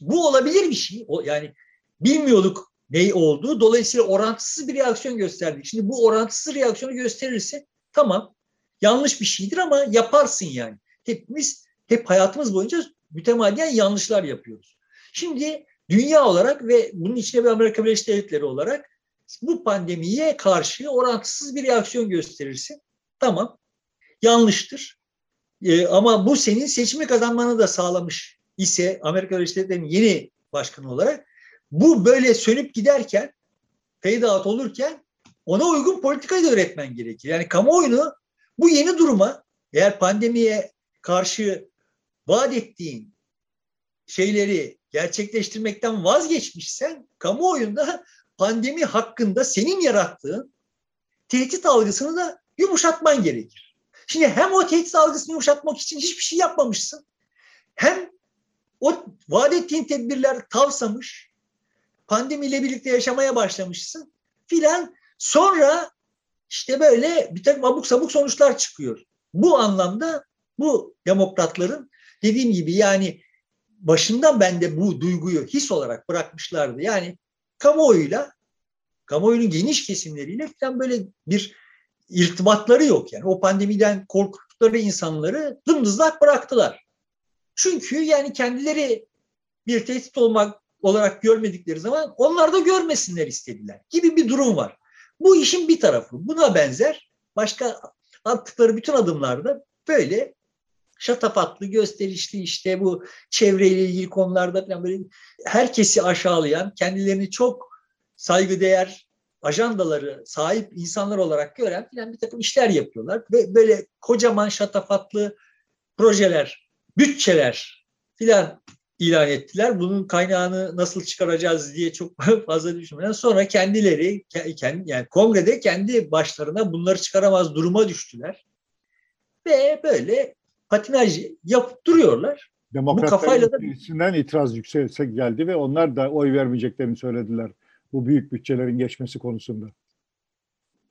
Bu olabilir bir şey. O, yani bilmiyorduk ne olduğu. Dolayısıyla orantısız bir reaksiyon gösterdik. Şimdi bu orantısız reaksiyonu gösterirse tamam yanlış bir şeydir ama yaparsın yani. Hepimiz hep hayatımız boyunca mütemadiyen yanlışlar yapıyoruz. Şimdi dünya olarak ve bunun içine bir Amerika Birleşik Devletleri olarak bu pandemiye karşı orantısız bir reaksiyon gösterirsin. Tamam. Yanlıştır. Ee, ama bu senin seçimi kazanmanı da sağlamış ise Amerika Birleşik Devletleri'nin yeni başkanı olarak bu böyle sönüp giderken fade out olurken ona uygun politikayı da öğretmen gerekir. Yani kamuoyunu bu yeni duruma eğer pandemiye karşı vaat ettiğin şeyleri gerçekleştirmekten vazgeçmişsen kamuoyunda pandemi hakkında senin yarattığın tehdit algısını da yumuşatman gerekir. Şimdi hem o tehdit algısını yumuşatmak için hiçbir şey yapmamışsın. Hem o vaat ettiğin tedbirler tavsamış. Pandemiyle birlikte yaşamaya başlamışsın filan. Sonra işte böyle bir takım abuk sabuk sonuçlar çıkıyor. Bu anlamda bu demokratların dediğim gibi yani başından bende bu duyguyu his olarak bırakmışlardı. Yani kamuoyuyla, kamuoyunun geniş kesimleriyle falan böyle bir irtibatları yok. Yani o pandemiden korktukları insanları dımdızlak bıraktılar. Çünkü yani kendileri bir tehdit olmak olarak görmedikleri zaman onlar da görmesinler istediler gibi bir durum var. Bu işin bir tarafı. Buna benzer başka attıkları bütün adımlarda böyle şatafatlı, gösterişli işte bu çevreyle ilgili konularda falan böyle herkesi aşağılayan, kendilerini çok saygıdeğer ajandaları sahip insanlar olarak gören falan bir takım işler yapıyorlar. Ve böyle kocaman şatafatlı projeler, bütçeler filan ilan ettiler. Bunun kaynağını nasıl çıkaracağız diye çok fazla düşünmeden sonra kendileri kendi, yani kongrede kendi başlarına bunları çıkaramaz duruma düştüler. Ve böyle patinaj yapıp duruyorlar. Demokratların bu kafayla da içinden itiraz yükselse geldi ve onlar da oy vermeyeceklerini söylediler bu büyük bütçelerin geçmesi konusunda.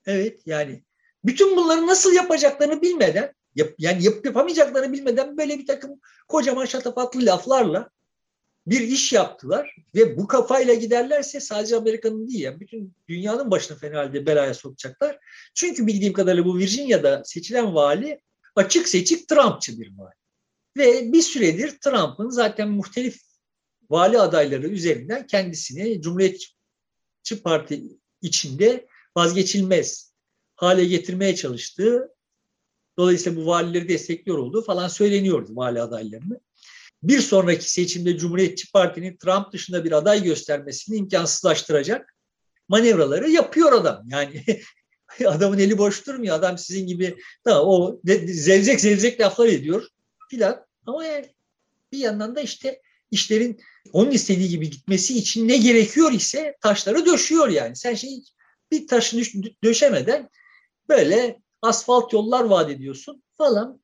Evet yani bütün bunları nasıl yapacaklarını bilmeden yap, yani yap, yapamayacaklarını bilmeden böyle bir takım kocaman şatafatlı laflarla bir iş yaptılar ve bu kafayla giderlerse sadece Amerika'nın değil yani bütün dünyanın başına fena halde belaya sokacaklar. Çünkü bildiğim kadarıyla bu Virginia'da seçilen vali açık seçik Trumpçı bir vali. Ve bir süredir Trump'ın zaten muhtelif vali adayları üzerinden kendisini Cumhuriyetçi Parti içinde vazgeçilmez hale getirmeye çalıştığı dolayısıyla bu valileri destekliyor olduğu falan söyleniyordu vali adaylarını. Bir sonraki seçimde Cumhuriyetçi Parti'nin Trump dışında bir aday göstermesini imkansızlaştıracak manevraları yapıyor adam. Yani adamın eli boş durmuyor. Adam sizin gibi tamam o zevzek zevzek laflar ediyor filan. Ama yani bir yandan da işte işlerin onun istediği gibi gitmesi için ne gerekiyor ise taşları döşüyor yani. Sen şey bir taşını döşemeden böyle asfalt yollar vaat ediyorsun falan.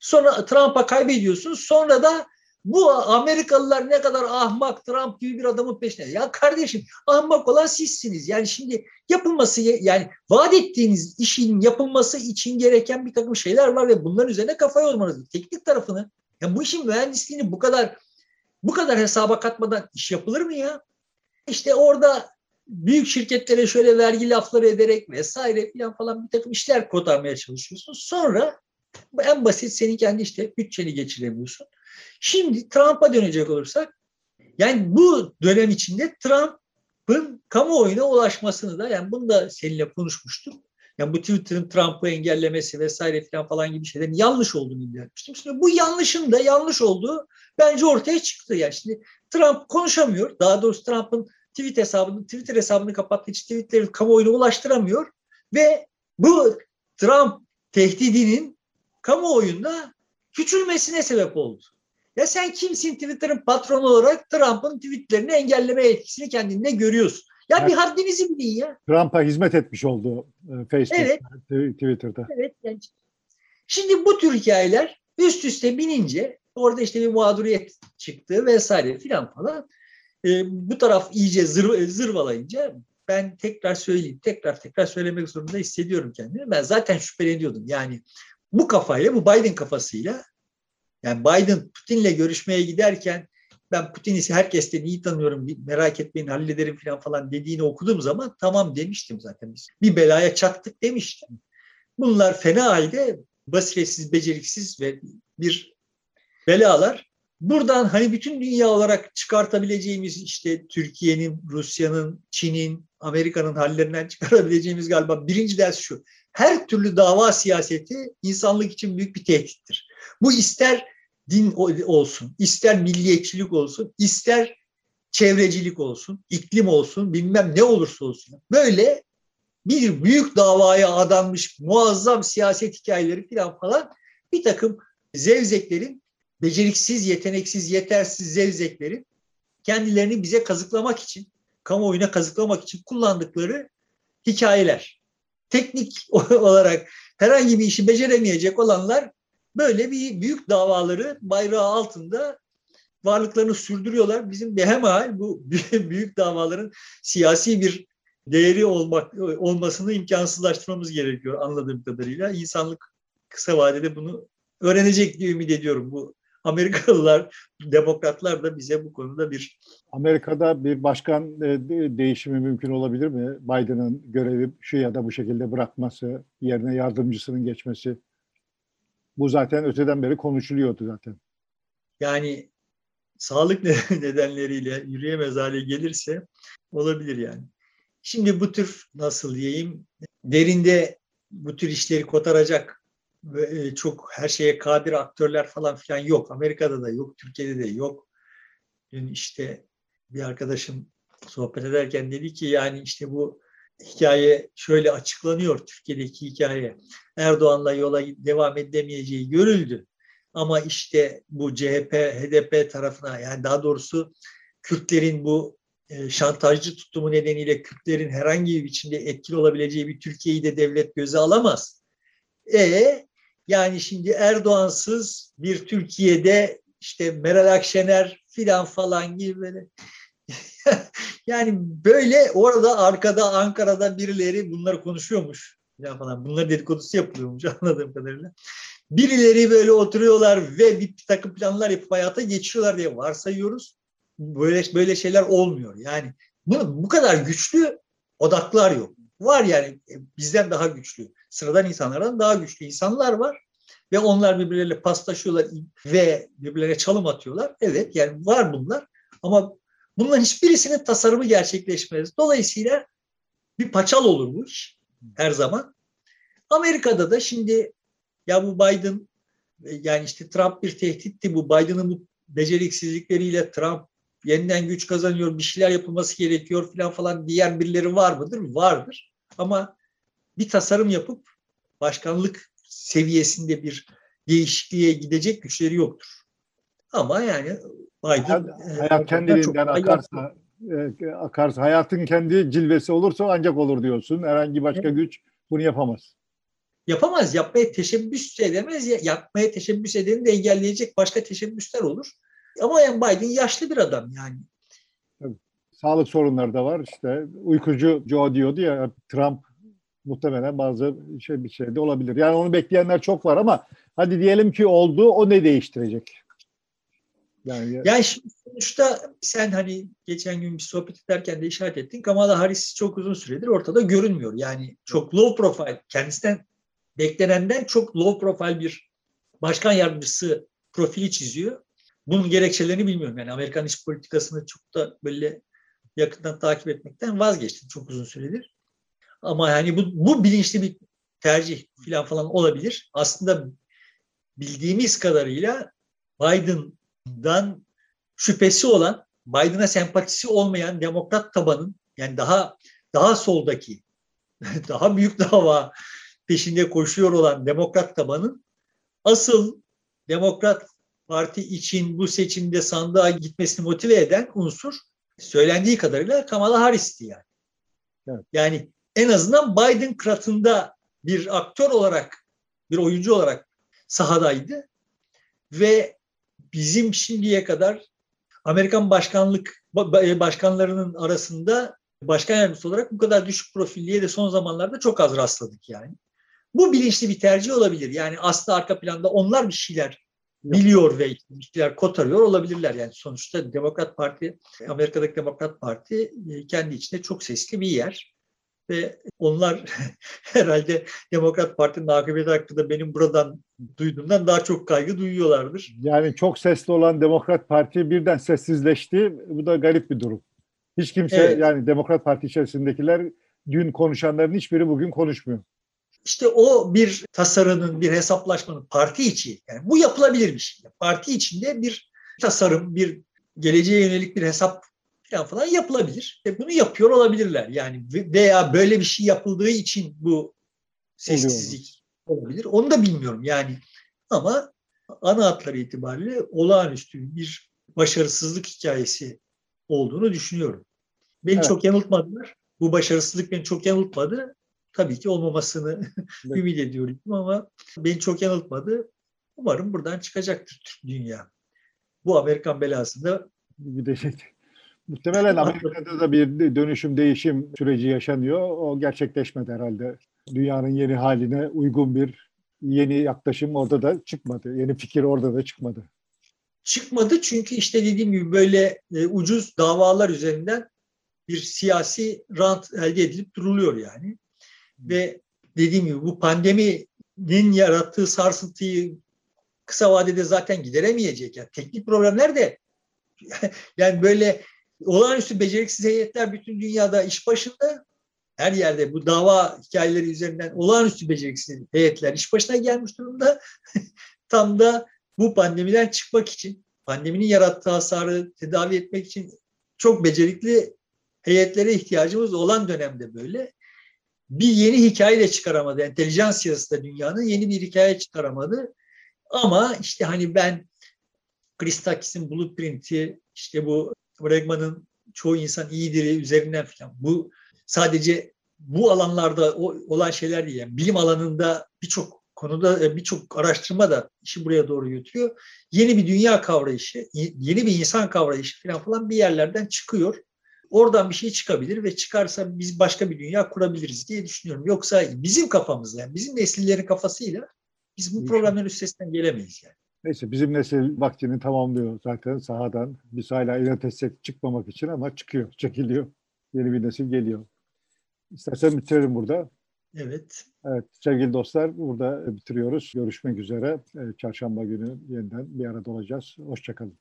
Sonra Trump'a kaybediyorsun. Sonra da bu Amerikalılar ne kadar ahmak Trump gibi bir adamın peşine. Ya kardeşim ahmak olan sizsiniz. Yani şimdi yapılması yani vaat ettiğiniz işin yapılması için gereken bir takım şeyler var ve bunların üzerine kafa yormanız. Teknik tarafını ya bu işin mühendisliğini bu kadar bu kadar hesaba katmadan iş yapılır mı ya? İşte orada büyük şirketlere şöyle vergi lafları ederek vesaire falan falan bir takım işler kotarmaya çalışıyorsun. Sonra en basit senin kendi işte bütçeni geçiremiyorsun. Şimdi Trump'a dönecek olursak yani bu dönem içinde Trump'ın kamuoyuna ulaşmasını da yani bunu da seninle konuşmuştum. Yani bu Twitter'ın Trump'ı engellemesi vesaire falan falan gibi şeylerin yanlış olduğunu iddia etmiştim. Şimdi bu yanlışın da yanlış olduğu bence ortaya çıktı. Yani şimdi Trump konuşamıyor. Daha doğrusu Trump'ın tweet hesabını, Twitter hesabını kapattığı için tweetleri kamuoyuna ulaştıramıyor. Ve bu Trump tehdidinin kamuoyunda küçülmesine sebep oldu. Ya sen kimsin Twitter'ın patronu olarak Trump'ın tweetlerini engelleme etkisini kendinde görüyorsun. Ya evet. bir haddinizi bilin ya. Trump'a hizmet etmiş oldu e, Facebook, evet. Twitter'da. Evet. Yani. Şimdi bu tür hikayeler üst üste binince orada işte bir mağduriyet çıktı vesaire filan falan. E, bu taraf iyice zır, zırvalayınca ben tekrar söyleyeyim, tekrar tekrar söylemek zorunda hissediyorum kendimi. Ben zaten şüpheleniyordum. Yani bu kafayla, bu Biden kafasıyla yani Biden Putin'le görüşmeye giderken ben Putin'i herkesten iyi tanıyorum merak etmeyin hallederim falan falan dediğini okuduğum zaman tamam demiştim zaten biz. Bir belaya çattık demiştim. Bunlar fena halde basiretsiz, beceriksiz ve bir belalar. Buradan hani bütün dünya olarak çıkartabileceğimiz işte Türkiye'nin, Rusya'nın, Çin'in, Amerika'nın hallerinden çıkarabileceğimiz galiba birinci ders şu her türlü dava siyaseti insanlık için büyük bir tehdittir. Bu ister din olsun, ister milliyetçilik olsun, ister çevrecilik olsun, iklim olsun, bilmem ne olursa olsun. Böyle bir büyük davaya adanmış muazzam siyaset hikayeleri falan falan bir takım zevzeklerin, beceriksiz, yeteneksiz, yetersiz zevzeklerin kendilerini bize kazıklamak için, kamuoyuna kazıklamak için kullandıkları hikayeler. Teknik olarak herhangi bir işi beceremeyecek olanlar böyle bir büyük davaları bayrağı altında varlıklarını sürdürüyorlar. Bizim de hemen bu büyük davaların siyasi bir değeri olmak olmasını imkansızlaştırmamız gerekiyor anladığım kadarıyla. İnsanlık kısa vadede bunu öğrenecek diye ümit ediyorum. Bu Amerikalılar, demokratlar da bize bu konuda bir... Amerika'da bir başkan e, değişimi mümkün olabilir mi? Biden'ın görevi şu ya da bu şekilde bırakması, yerine yardımcısının geçmesi. Bu zaten öteden beri konuşuluyordu zaten. Yani sağlık nedenleriyle yürüyemez hale gelirse olabilir yani. Şimdi bu tür nasıl diyeyim derinde bu tür işleri kotaracak çok her şeye kadir aktörler falan filan yok. Amerika'da da yok, Türkiye'de de yok. Dün işte bir arkadaşım sohbet ederken dedi ki yani işte bu hikaye şöyle açıklanıyor Türkiye'deki hikaye. Erdoğan'la yola devam edemeyeceği görüldü. Ama işte bu CHP, HDP tarafına yani daha doğrusu Kürtlerin bu e, şantajcı tutumu nedeniyle Kürtlerin herhangi bir biçimde etkili olabileceği bir Türkiye'yi de devlet göze alamaz. E yani şimdi Erdoğansız bir Türkiye'de işte Meral Akşener filan falan gibi böyle yani böyle orada arkada Ankara'da birileri bunları konuşuyormuş falan. Bunlar dedikodusu yapılıyormuş anladığım kadarıyla. Birileri böyle oturuyorlar ve bir takım planlar yapıp hayata geçiyorlar diye varsayıyoruz. Böyle böyle şeyler olmuyor. Yani bu, bu kadar güçlü odaklar yok. Var yani e, bizden daha güçlü, sıradan insanlardan daha güçlü insanlar var ve onlar birbirleriyle paslaşıyorlar ve birbirlerine çalım atıyorlar. Evet yani var bunlar ama bunların hiçbirisinin tasarımı gerçekleşmez. Dolayısıyla bir paçal olur bu iş her zaman. Amerika'da da şimdi ya bu Biden yani işte Trump bir tehditti bu Biden'ın bu beceriksizlikleriyle Trump yeniden güç kazanıyor, bir şeyler yapılması gerekiyor falan falan diğer birileri var mıdır? Vardır. Ama bir tasarım yapıp başkanlık seviyesinde bir değişikliğe gidecek güçleri yoktur. Ama yani Biden hayat, e, hayat kendiliğinden akarsa e, akarsa hayatın kendi cilvesi olursa ancak olur diyorsun. Herhangi başka evet. güç bunu yapamaz. Yapamaz. Yapmaya teşebbüs edemez. Yapmaya teşebbüs edeni de engelleyecek başka teşebbüsler olur. Ama yani Biden yaşlı bir adam yani. Sağlık sorunları da var. İşte uykucu Joe diyordu ya Trump muhtemelen bazı şey bir şey de olabilir. Yani onu bekleyenler çok var ama hadi diyelim ki oldu o ne değiştirecek? Yani, yani sonuçta sen hani geçen gün bir sohbet ederken de işaret ettin. Kamala Harris çok uzun süredir ortada görünmüyor. Yani çok low profile, kendisinden beklenenden çok low profile bir başkan yardımcısı profili çiziyor. Bunun gerekçelerini bilmiyorum. Yani Amerikan iş politikasını çok da böyle yakından takip etmekten vazgeçtim çok uzun süredir. Ama yani bu, bu bilinçli bir tercih falan falan olabilir. Aslında bildiğimiz kadarıyla Biden'dan şüphesi olan, Biden'a sempatisi olmayan demokrat tabanın yani daha daha soldaki, daha büyük dava peşinde koşuyor olan demokrat tabanın asıl demokrat parti için bu seçimde sandığa gitmesini motive eden unsur söylendiği kadarıyla Kamala Harris'ti yani. Evet. Yani en azından Biden kratında bir aktör olarak, bir oyuncu olarak sahadaydı. Ve bizim şimdiye kadar Amerikan başkanlık başkanlarının arasında başkan yardımcısı olarak bu kadar düşük profilliye de son zamanlarda çok az rastladık yani. Bu bilinçli bir tercih olabilir. Yani aslında arka planda onlar bir şeyler biliyor ve bir şeyler kotarıyor olabilirler. Yani sonuçta Demokrat Parti, Amerika'daki Demokrat Parti e, kendi içinde çok sesli bir yer. Ve onlar herhalde Demokrat Parti'nin akıbeti hakkında benim buradan duyduğumdan daha çok kaygı duyuyorlardır. Yani çok sesli olan Demokrat Parti birden sessizleşti. Bu da garip bir durum. Hiç kimse evet. yani Demokrat Parti içerisindekiler dün konuşanların hiçbiri bugün konuşmuyor. İşte o bir tasarının, bir hesaplaşmanın parti içi, yani bu yapılabilir bir şey. Parti içinde bir tasarım, bir geleceğe yönelik bir hesap falan falan yapılabilir. Ve bunu yapıyor olabilirler. Yani veya böyle bir şey yapıldığı için bu sessizlik olabilir. Onu da bilmiyorum yani. Ama ana hatları itibariyle olağanüstü bir başarısızlık hikayesi olduğunu düşünüyorum. Beni evet. çok yanıltmadılar. Bu başarısızlık beni çok yanıltmadı. Tabii ki olmamasını evet. ümit ediyorum ama beni çok yanıltmadı. Umarım buradan çıkacaktır dünya. Bu Amerikan belasında gidecek. Muhtemelen Amerika'da da bir dönüşüm, değişim süreci yaşanıyor. O gerçekleşmedi herhalde. Dünyanın yeni haline uygun bir yeni yaklaşım orada da çıkmadı. Yeni fikir orada da çıkmadı. Çıkmadı çünkü işte dediğim gibi böyle e, ucuz davalar üzerinden bir siyasi rant elde edilip duruluyor yani. Ve dediğim gibi bu pandeminin yarattığı sarsıntıyı kısa vadede zaten gideremeyecek. Yani teknik problemler de yani böyle olağanüstü beceriksiz heyetler bütün dünyada iş başında her yerde bu dava hikayeleri üzerinden olağanüstü beceriksiz heyetler iş başına gelmiş durumda. Tam da bu pandemiden çıkmak için, pandeminin yarattığı hasarı tedavi etmek için çok becerikli heyetlere ihtiyacımız olan dönemde böyle bir yeni hikaye de çıkaramadı. Entelijans siyasi da dünyanın yeni bir hikaye çıkaramadı. Ama işte hani ben Christakis'in Blueprint'i, işte bu Bregman'ın çoğu insan iyidir üzerinden falan bu sadece bu alanlarda olan şeyler değil. Yani bilim alanında birçok konuda e, birçok araştırma da işi buraya doğru götürüyor. Yeni bir dünya kavrayışı, yeni bir insan kavrayışı falan falan bir yerlerden çıkıyor. Oradan bir şey çıkabilir ve çıkarsa biz başka bir dünya kurabiliriz diye düşünüyorum. Yoksa bizim kafamızda, yani bizim nesillerin kafasıyla biz bu problemlerin üstesinden gelemeyiz yani. Neyse bizim nesil vaktini tamamlıyor zaten sahadan. Biz hala inat etsek çıkmamak için ama çıkıyor, çekiliyor. Yeni bir nesil geliyor. İstersen bitirelim burada. Evet. Evet sevgili dostlar burada bitiriyoruz. Görüşmek üzere. Çarşamba günü yeniden bir arada olacağız. Hoşçakalın.